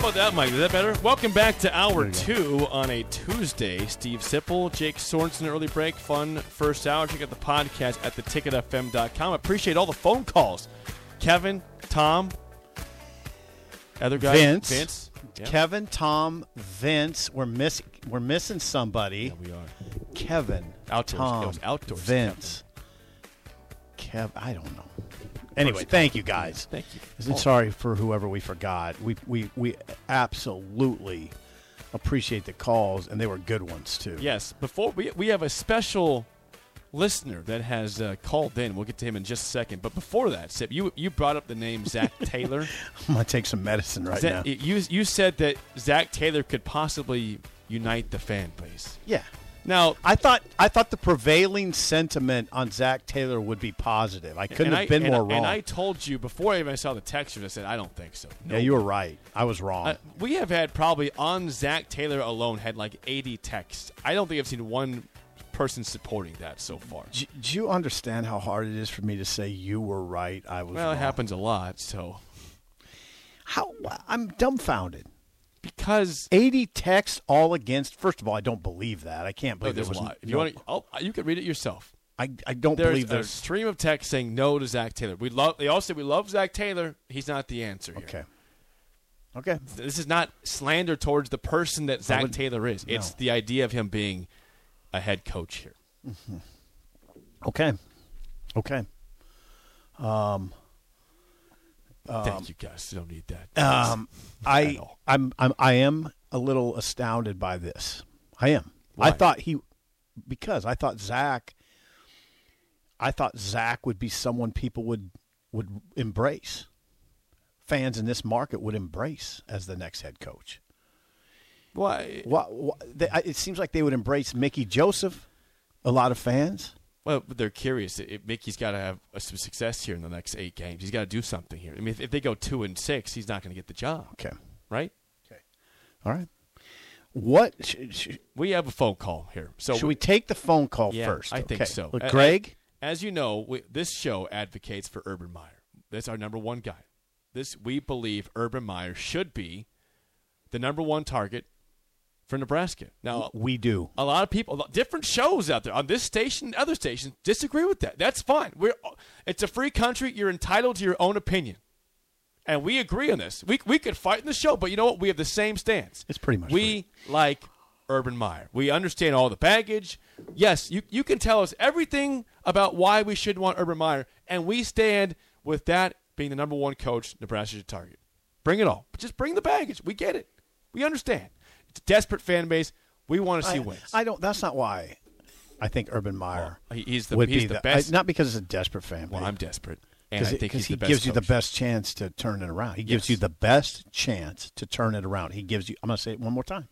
About that, Mike? Is that better? Welcome back to hour two on a Tuesday. Steve Sipple, Jake Sorensen, early break, fun first hour. Check out the podcast at theticketfm.com. Appreciate all the phone calls. Kevin, Tom, other guy, Vince. Vince. Yeah, Kevin, Tom, Vince. We're miss we're missing somebody. we are. Kevin, Outdoors. Tom, outdoors, Vince, Kev. I don't know. Anyway, thank you guys. Thank you. Sorry for whoever we forgot. We we we absolutely appreciate the calls, and they were good ones too. Yes. Before we we have a special listener that has uh, called in. We'll get to him in just a second. But before that, Sip, you you brought up the name Zach Taylor. I'm gonna take some medicine right Zach- now. You you said that Zach Taylor could possibly unite the fan base. Yeah. Now, I thought I thought the prevailing sentiment on Zach Taylor would be positive. I couldn't have I, been and, more wrong. And I told you before I even saw the textures, I said I don't think so. yeah, you were right. I was wrong. Uh, we have had probably on Zach Taylor alone had like 80 texts. I don't think I've seen one person supporting that so far. do, do you understand how hard it is for me to say you were right? I was. Well, it happens a lot. So How I'm dumbfounded. Because 80 texts all against. First of all, I don't believe that. I can't oh, believe there's there a lot. If no- you want, to, oh, you can read it yourself. I, I don't There's believe there's. A stream of text saying no to Zach Taylor. We love. They all say we love Zach Taylor. He's not the answer here. Okay. Okay. This is not slander towards the person that Zach would- Taylor is. no. It's the idea of him being a head coach here. Mm-hmm. Okay. Okay. Um, Thank you, guys. You don't need that. Um, I. I'm, I'm I am a little astounded by this. I am. I thought he because I thought Zach. I thought Zach would be someone people would would embrace. Fans in this market would embrace as the next head coach. Why? What, what they, it seems like they would embrace Mickey Joseph. A lot of fans. Well, but they're curious. It, Mickey's got to have uh, some success here in the next eight games. He's got to do something here. I mean, if, if they go two and six, he's not going to get the job, Okay. right? Okay. All right. What sh- sh- We have a phone call here. So should we take the phone call Yeah, first? I think Okay. so. Look, Greg. As you know, we, this show advocates for Urban Meyer. That's our number one guy. This we believe Urban Meyer should be the number one target for Nebraska. Now, we do. a lot of people, different shows out there on this station, and other stations disagree with that. That's fine. We're it's a free country. You're entitled to your own opinion, and we agree on this. We we could fight in the show, but you know what? We have the same stance. It's pretty much we like Urban Meyer. We understand all the baggage. Yes, you you can tell us everything about why we should want Urban Meyer, and we stand with that being the number one coach Nebraska should target. Bring it all, but just bring the baggage. We get it. We understand. It's a desperate fan base. We want to see I, wins. I don't. That's not why. I think Urban Meyer Well, he's the- would he's be the I- best- not because it's a desperate fan well, I'm desperate, and I because think he's he the best gives you the best chance to turn it around. He gives Yes. you the best chance to turn it around. He gives you. I'm going to say it one more time.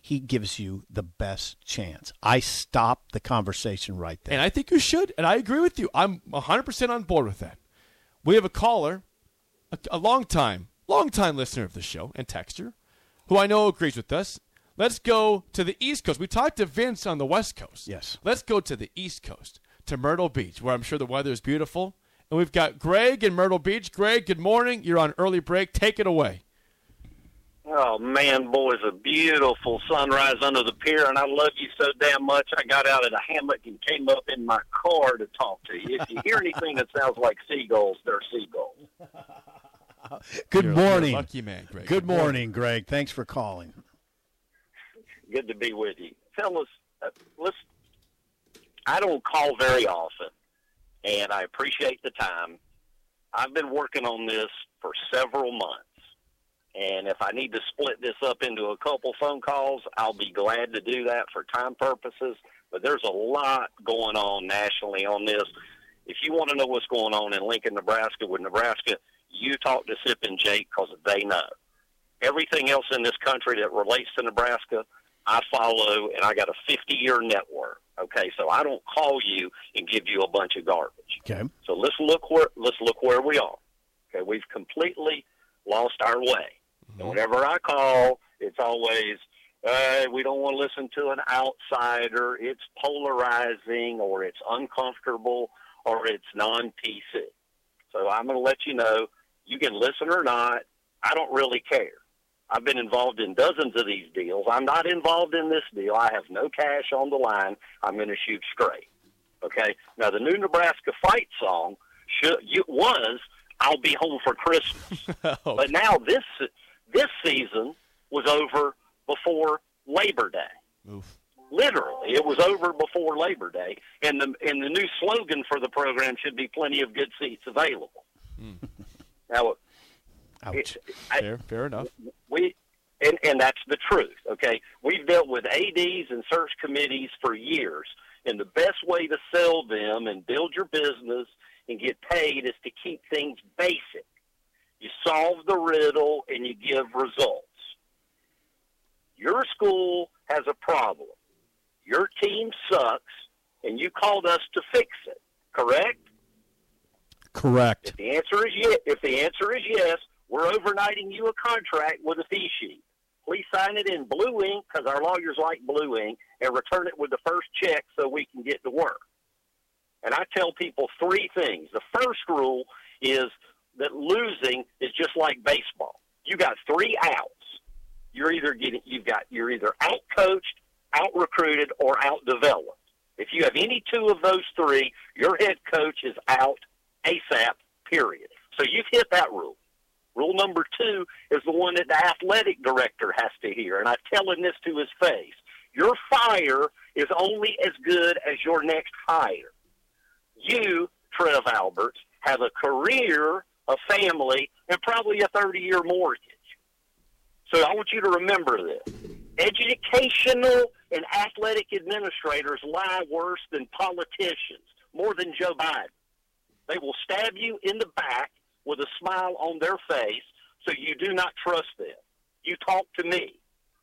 He gives you the best chance. I stop the conversation right there. And I think you should. And I agree with you. I'm 100% on board with that. We have a caller, a, a long time, long time listener of the show and texter, who I know agrees with us. Let's go to the East Coast. We talked to Vince on the West Coast. Yes. Let's go to the East Coast, to Myrtle Beach, where I'm sure the weather is beautiful. And we've got Greg in Myrtle Beach. Greg, good morning. You're on early break. Take it away. Oh man, boy, it's a beautiful sunrise under the pier, and I love you so damn much. I got out of the hammock and came up in my car to talk to you. If you hear anything that sounds like seagulls, they're seagulls. Good You're- you're a morning. lucky man, Greg. Good morning, Greg. Thanks for calling. Good to be with you, fellas. Uh, let's. I don't call very often, and I appreciate the time. I've been working on this for several months, And if I need to split this up into a couple phone calls, I'll be glad to do that for time purposes. But there's a lot going on nationally on this. If you want to know what's going on in Lincoln, Nebraska with Nebraska, you talk to Sip and Jake because they know. Everything else in this country that relates to Nebraska, I follow, and I got a 50 year network. Okay, so I don't call you and give you a bunch of garbage. Okay. So let's look where let's look where we are. Okay, we've completely lost our way. And whenever I call, it's always uh, we don't want to listen to an outsider. It's polarizing, or it's uncomfortable, or it's non-PC. So I'm going to let you know. You can listen or not. I don't really care. I've been involved in dozens of these deals. I'm not involved in this deal. I have no cash on the line. I'm going to shoot straight. Okay. Now the new Nebraska fight song should, you, was "I'll Be Home for Christmas," but now this this season was over before Labor Day. Oof. Literally, it was over before Labor Day, and the and the new slogan for the program should be "Plenty of good seats available." Hmm. Now, it, I, Fair, fair enough. we and and that's the truth okay? We've dealt with ads and search committees for years and the best way to sell them and build your business and get paid is to keep things basic. You solve the riddle and you give results. Your school has a problem. Your team sucks and you called us to fix it correct Correct. if the answer is yes, if the answer is yes, we're overnighting you a contract with a fee sheet. Please sign it in blue ink because our lawyers like blue ink, and return it with the first check so we can get to work. And I tell people three things. The first rule is that losing is just like baseball. You got three outs. You're either getting you've got you're either out coached, out recruited, or out developed. If you have any two of those three, your head coach is out ASAP, period. So you've hit that rule. Rule number two is the one that the athletic director has to hear, and I'm telling this to his face. Your fire is only as good as your next hire. You, Trev Alberts, have a career, a family, and probably a 30 year mortgage. So I want you to remember this. Educational and athletic administrators lie worse than politicians, more than Joe Biden. They will stab you in the back with a smile on their face so you do not trust them. You talk to me.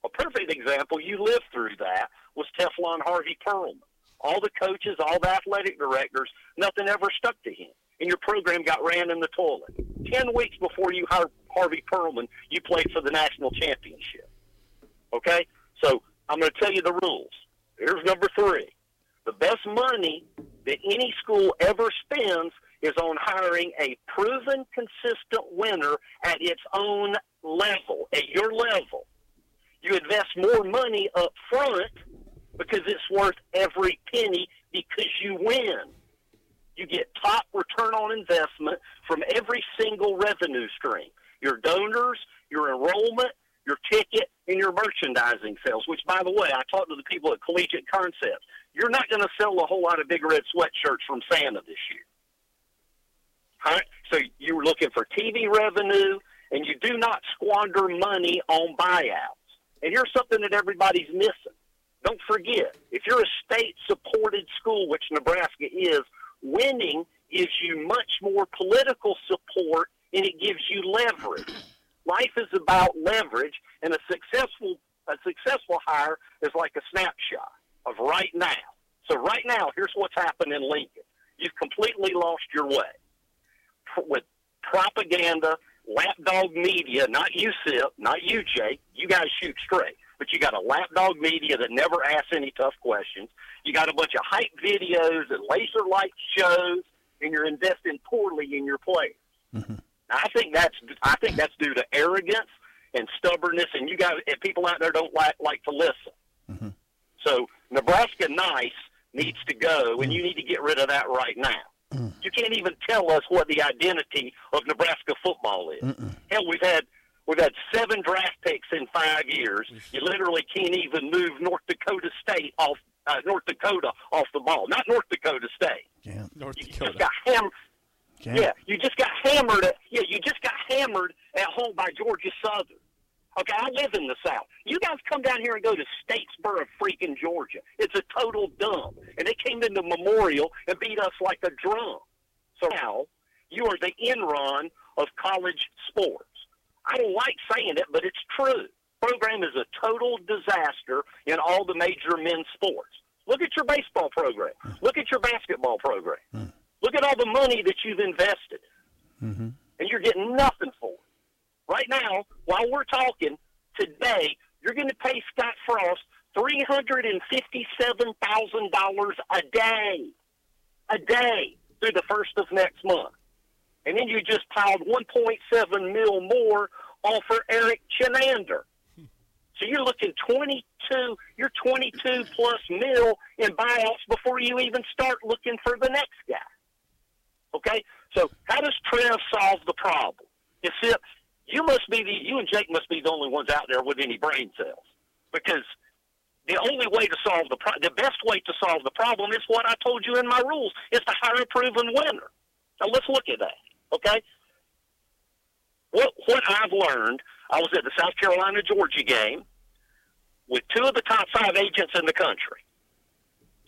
A perfect example, you lived through that, was Teflon Harvey Perlman. All the coaches, all the athletic directors, nothing ever stuck to him. And your program got ran in the toilet. Ten weeks before you hired Harvey Perlman, you played for the national championship. Okay? So I'm going to tell you the rules. Here's number three. The best money that any school ever spends is on hiring a proven, consistent winner at its own level, at your level. You invest more money up front because it's worth every penny because you win. You get top return on investment from every single revenue stream your donors, your enrollment, your ticket, and your merchandising sales, which, by the way, I talked to the people at Collegiate Concepts. You're not going to sell a whole lot of big red sweatshirts from Santa this year. Huh? So you're looking for TV revenue, and you do not squander money on buyouts. And here's something that everybody's missing. Don't forget, if you're a state supported school, which Nebraska is, winning gives you much more political support and it gives you leverage. Life is about leverage, and a successful a successful hire is like a snapshot of right now. So right now, here's what's happened in Lincoln. You've completely lost your way with propaganda, lapdog media, not you, Sip, not you, Jake. You guys shoot straight. But you got a lapdog media that never asks any tough questions. You got a bunch of hype videos and laser light shows, and you're investing poorly in your players. Now, I think that's I think that's due to arrogance and stubbornness, and you guys and people out there don't like like to listen. Mm-hmm. So Nebraska nice needs to go, and you need to get rid of that right now. You can't even tell us what the identity of Nebraska football is. Hell, we've had we've had seven draft picks in five years. You literally can't even move North Dakota State off uh, North Dakota off the ball. Not North Dakota State. Yeah. North You just got ham. Can't. Yeah, you just got hammered. At, yeah, you just got hammered at home by Georgia Southern. Okay, I live in the South. You guys come down here and go to Statesboro, freaking Georgia. It's a total dump. And they came into Memorial and beat us like a drum. So now you are the Enron of college sports. I don't like saying it, but it's true. Program is a total disaster in all the major men's sports. Look at your baseball program. Look at your basketball program. Hmm. Look at all the money that you've invested, mm-hmm. and you're getting nothing for it. Right now, while we're talking today, you're going to pay Scott Frost three hundred and fifty-seven thousand dollars a day, a day through the first of next month, and then you just piled one point seven mil more off for Eric Chinander. So you're looking 22, you're 22 plus mil in buyouts before you even start looking for the next guy. Okay? So how does Trev solve the problem? It's it, you must be the, you and Jake must be the only ones out there with any brain cells. Because the only way to solve the pro- the best way to solve the problem is what I told you in my rules, is to hire a proven winner. Now let's look at that. Okay? What what I've learned, I was at the South Carolina Georgia game with two of the top five agents in the country.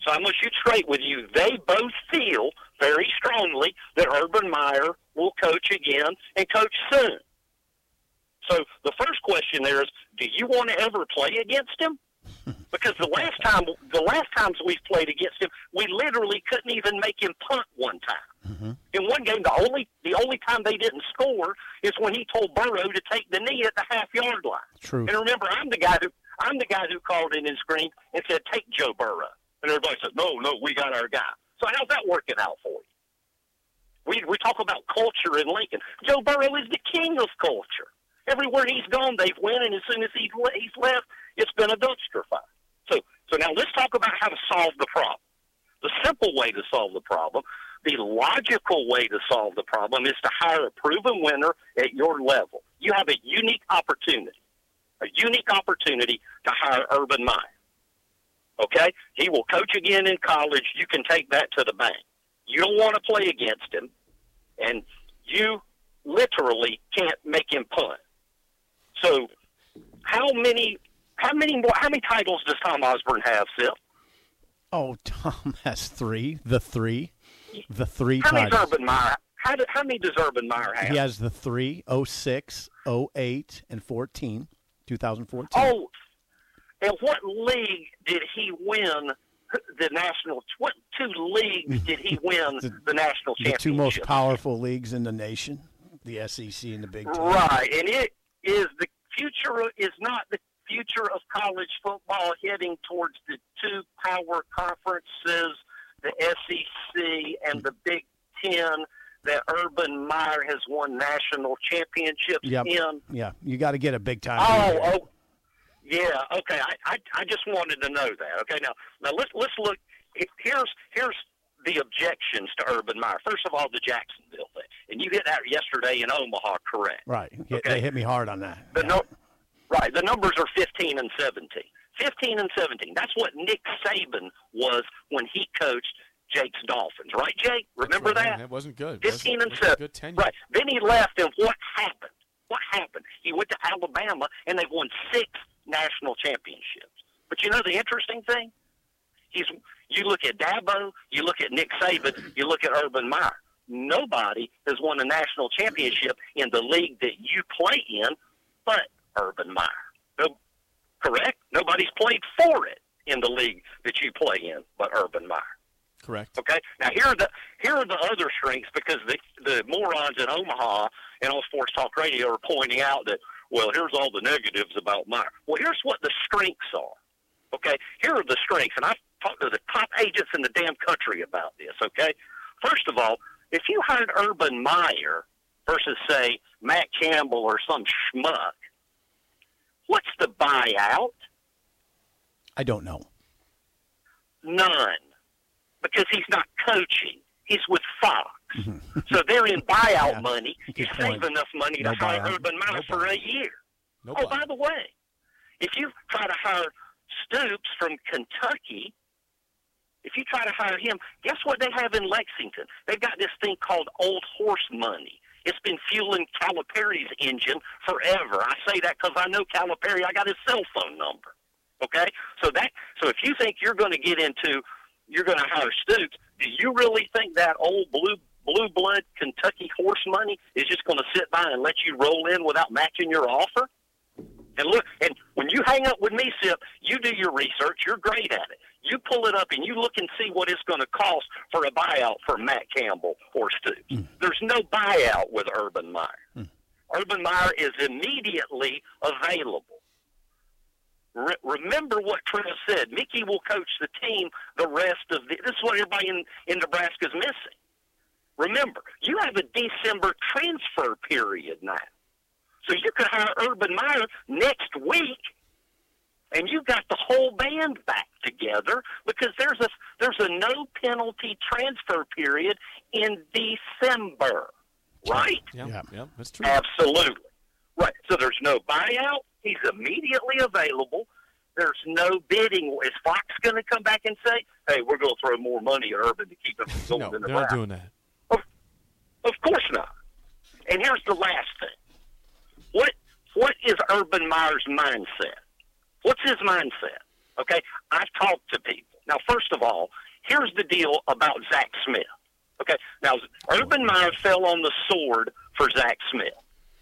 So I'm going to shoot straight with you. They both feel very strongly that Urban Meyer will coach again and coach soon. So the first question there is, do you want to ever play against him? Because the last time, the last times we've played against him, we literally couldn't even make him punt one time. Mm-hmm. In one game, the only the only time they didn't score is when he told Burrow to take the knee at the half yard line. True. And remember, I'm the guy who I'm the guy who called in and screamed and said, "Take Joe Burrow," and everybody said, "No, no, we got our guy." So how's that working out for you? We we talk about culture in Lincoln. Joe Burrow is the king of culture. Everywhere he's gone, they've won, and as soon as he's le- he's left, it's been a dumpster fire. So so now let's talk about how to solve the problem. The simple way to solve the problem, the logical way to solve the problem, is to hire a proven winner at your level. You have a unique opportunity, a unique opportunity to hire Urban Meyer. Okay, he will coach again in college. You can take that to the bank. You don't want to play against him, and you literally can't make him punt. So, how many, how many more, how many titles does Tom Osborne have, Sip? Oh, Tom has three. The three. The three How many does titles. Urban Meyer? How, do, how many does Urban Meyer have? He has the three, 06, 08, and 14, 2014. Oh, and what league did he win the national? What two leagues did he win The- the, national championship? the two most powerful leagues in the nation, the SEC and the Big Ten. Right, and it is the future is not the future of college football heading towards the two power conferences, the SEC and the Big Ten. That Urban Meyer has won national championships Yep. in. Yeah, you got to get a big time. Oh, oh, yeah. Okay, I, I I just wanted to know that. Okay, now now let's let's look. Here's here's the objections to Urban Meyer. First of all, the Jacksonville thing, and you hit that yesterday in Omaha, correct? right. Okay. They hit me hard on that. The Yeah. no, right. The numbers are 15 and 17. 15 and 17. That's what Nick Saban was when he coached Jake's Dolphins, right, Jake? Remember Right, that? It wasn't good. 15 Wasn't- and wasn't 7. Good tenure. Right. Then he left, and what happened? What happened? He went to Alabama, and they've won six national championships. But you know the interesting thing? He's you look at Dabo, you look at Nick Saban, you look at Urban Meyer. Nobody has won a national championship in the league that you play in, but Urban Meyer. No, correct? Nobody's played for it in the league that you play in, but Urban Meyer. Correct. Okay. Now here are the here are the other strengths because the the morons in Omaha and on Sports Talk Radio are pointing out that well here's all the negatives about Meyer. Well here's what the strengths are. Okay. Here are the strengths, and I've talked to the top agents in the damn country about this. Okay. First of all, if you hired Urban Meyer versus say Matt Campbell or some schmuck, what's the buyout? I don't know. None. Because he's not coaching. He's with Fox. Mm-hmm. so they're in buyout Yeah, money. good You save enough money No to hire buyout. Urban Meyer No for a year. No oh, buy. by the way, if you try to hire Stoops from Kentucky, If you try to hire him, guess what they have in Lexington? They've got this thing called old horse money. It's been fueling Calipari's engine forever. I say that because I know Calipari. I got his cell phone number. Okay, so that so if you think you're going to get into, you're going to hire Stoops. Do you really think that old blue blue blood Kentucky horse money is just going to sit by and let you roll in without matching your offer? And look, and when you hang up with me, Sip, you do your research. You're great at it. You pull it up and you look and see what it's going to cost for a buyout for Matt Campbell or Stoops. Mm. There's no buyout with Urban Meyer. Mm. Urban Meyer is immediately available. Re- remember what Chris said. Mickey will coach the team the rest of the. This is what everybody in, in Nebraska is missing. Remember, you have a December transfer period now. So you could hire Urban Meyer next week, and you got the whole band back together because there's a there's a no penalty transfer period in December, right? Yeah, yeah, yeah that's true. Absolutely, right. So there's no buyout. He's immediately available. There's no bidding. Is Fox going to come back and say, "Hey, we're going to throw more money at Urban to keep him from going no, in the they're not doing that. Of, of course not. And here's the last thing. What what is Urban Meyer's mindset? What's his mindset? Okay, I've talked to people. Now, first of all, here's the deal about Zach Smith. Okay, now Urban Meyer fell on the sword for Zach Smith,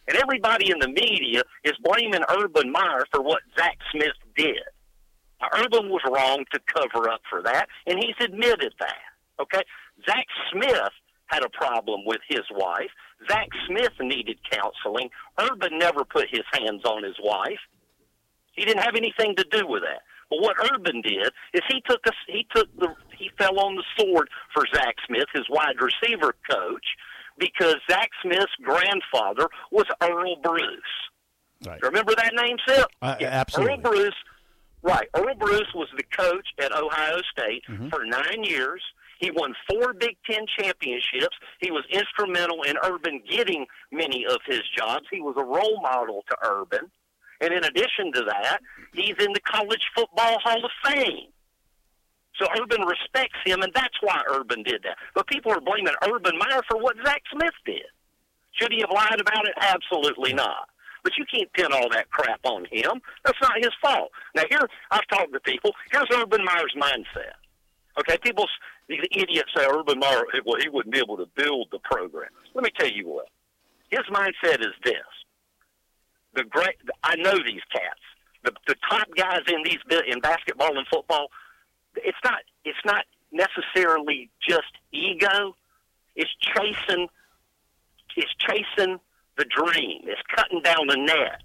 and everybody in the media is blaming Urban Meyer for what Zach Smith did. Now, Urban was wrong to cover up for that, and he's admitted that. Okay, Zach Smith had a problem with his wife. Zach Smith needed counseling. Urban never put his hands on his wife. He didn't have anything to do with that. But what Urban did is he took us he took the he fell on the sword for Zach Smith, his wide receiver coach, because Zach Smith's grandfather was Earle Bruce. Right. Remember that name, Sip? Uh, yeah. Absolutely. Earle Bruce. Right. Earle Bruce was the coach at Ohio State mm-hmm. for nine years. He won four Big Ten championships. He was instrumental in Urban getting many of his jobs. He was a role model to Urban. And in addition to that, he's in the College Football Hall of Fame. So Urban respects him, and that's why Urban did that. But people are blaming Urban Meyer for what Zach Smith did. Should he have lied about it? Absolutely not. But you can't pin all that crap on him. That's not his fault. Now, here, I've talked to people. Here's Urban Meyer's mindset. Okay, people, the idiots say Urban Meyer, well, he wouldn't be able to build the program. Let me tell you what. His mindset is this. The great, I know these cats. The, the top guys in these in basketball and football. It's not. It's not necessarily just ego. It's chasing. It's chasing the dream. It's cutting down the net.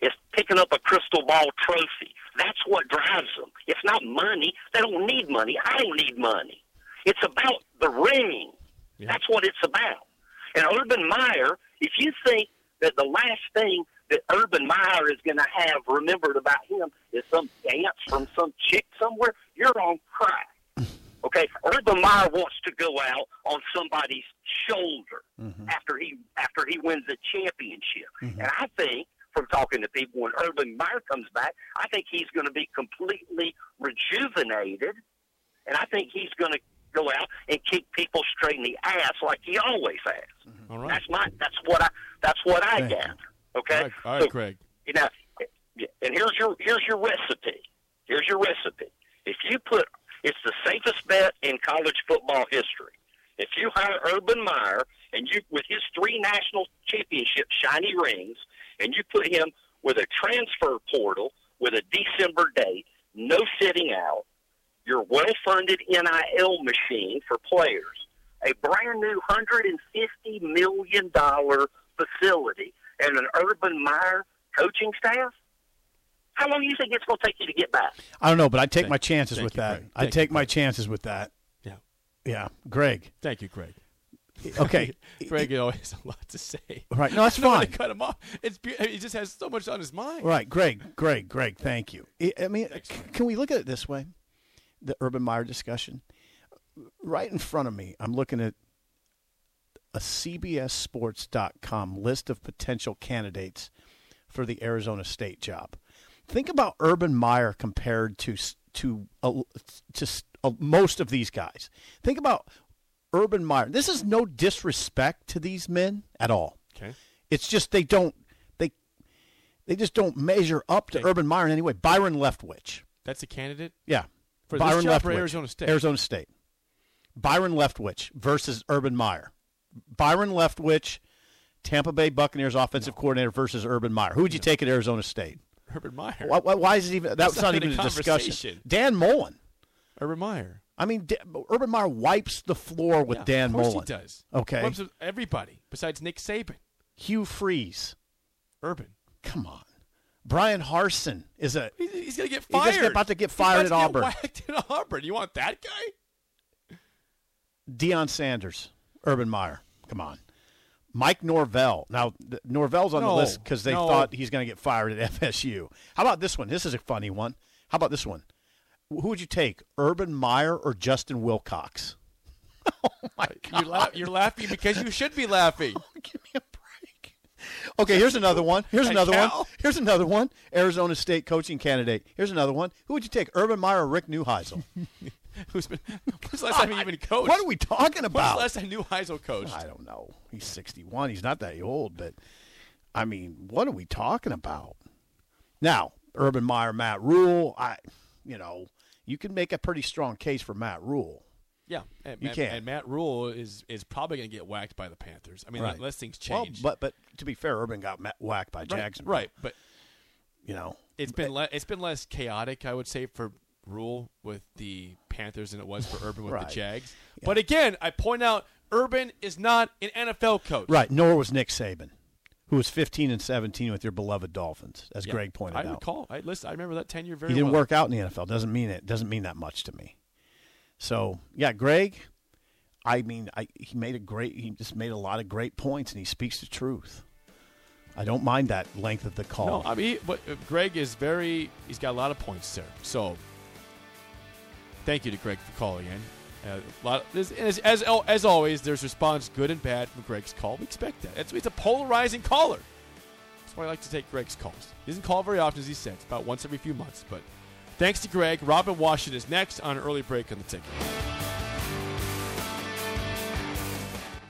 It's picking up a crystal ball trophy. That's what drives them. It's not money. They don't need money. I don't need money. It's about the ring. Yeah. That's what it's about. And Urban Meyer, if you think that the last thing that Urban Meyer is going to have remembered about him is some dance from some chick somewhere, you're on crack. Okay, Urban Meyer wants to go out on somebody's shoulder mm-hmm. after he after he wins a championship, mm-hmm. and I think from talking to people when Urban Meyer comes back, I think he's going to be completely rejuvenated, and I think he's going to go out and kick people straight in the ass like he always has. Mm-hmm. All right. That's my that's what I that's what I Thank gather. Okay, all right, all right so, Craig. You know, and here's your here's your recipe. Here's your recipe. If you put it's the safest bet in college football history. If you hire Urban Meyer and you with his three national championship shiny rings, and you put him with a transfer portal with a December date, no sitting out, your well funded NIL machine for players, a brand new $150 million facility, and an Urban Meyer coaching staff? How long do you think it's going to take you to get back? I don't know, but I take Thank my chances with you, that. I take you, my chances with that. Yeah. Yeah. Greg. Thank you, Greg. Okay, Greg you always has a lot to say. Right, no, that's fine. cut him off. It's he just has so much on his mind. Right, Greg, Greg, Greg. Thank you. I mean, can we look at it this way? The Urban Meyer discussion. Right in front of me, I'm looking at a CBSSports.com list of potential candidates for the Arizona State job. Think about Urban Meyer compared to to to uh, most of these guys. Think about Urban Meyer. This is no disrespect to these men at all. Okay. It's just they don't they they just don't measure up to Okay. Urban Meyer in any way. Byron Leftwich. That's a candidate. Yeah. For this Byron Leftwich. Arizona State? Arizona State. Byron Leftwich versus Urban Meyer. Byron Leftwich, Tampa Bay Buccaneers offensive coordinator versus Urban Meyer. Who would you take at Arizona State? Urban Meyer. Why, why, why is it even that's That's not, not even a a discussion. Dan Mullen. Urban Meyer. I mean, D- Urban Meyer wipes the floor with Yeah, Dan of course Mullen. he does. Okay. Wipes with everybody besides Nick Saban. Hugh Freeze. Urban. Come on. Bryan Harsin is a He's, he's gonna get He's just fired. about to get He's fired about at to get Auburn. whacked at Auburn. You want that guy? Deion Sanders, Urban Meyer. Come on. Mike Norvell. Now, Norvell's on No, the list because they no. thought he's going to get fired at FSU. How about this one? This is a funny one. How about this one? Who would you take, Urban Meyer or Justin Wilcox? oh, my God. You're, la- you're laughing because you should be laughing. Oh, give me a break. Okay, here's another one. Here's another one. Here's another one. Arizona State coaching candidate. Here's another one. Who would you take, Urban Meyer or Rick Neuheisel? Who's been? When's the last time he even coached? What are we talking When's about? the last time Neuheisel coached? I don't know. He's 61. He's not that old, but I mean, what are we talking about? Now, Urban Meyer, Matt Rhule, I, you know, you can make a pretty strong case for Matt Rhule. Yeah, and, You and- can. And Matt Rhule is is probably going to get whacked by the Panthers. I mean, Right. unless things change. Well, but but to be fair, Urban got whacked by right, right, but You know, it's been le- it's been less chaotic, I would say, for Rhule with the Panthers than it was for Urban with Right. the Jags. But again, I point out Urban is not an NFL coach. right. Nor was Nick Saban, who was 15 and 17 with your beloved Dolphins, as Yeah, Greg pointed I out. recall. I listen. I remember that tenure very he didn't well. work out in the NFL. Doesn't mean it. Doesn't mean that much to me. So yeah, Greg. I mean, I, he made a great. He just made a lot of great points, and he speaks the truth. I don't mind that length of the call. No, I mean, but uh, Greg is very. He's got a lot of points there. So, thank you to Greg for calling in. Uh, a lot there's- as, as as always, there's response good and bad from Greg's call. We expect that. It's, it's a polarizing caller. That's why I like to take Greg's calls. He doesn't call very often, as he said. About once every few months. But thanks to Greg, Robin Washington is next on an early break on the ticket.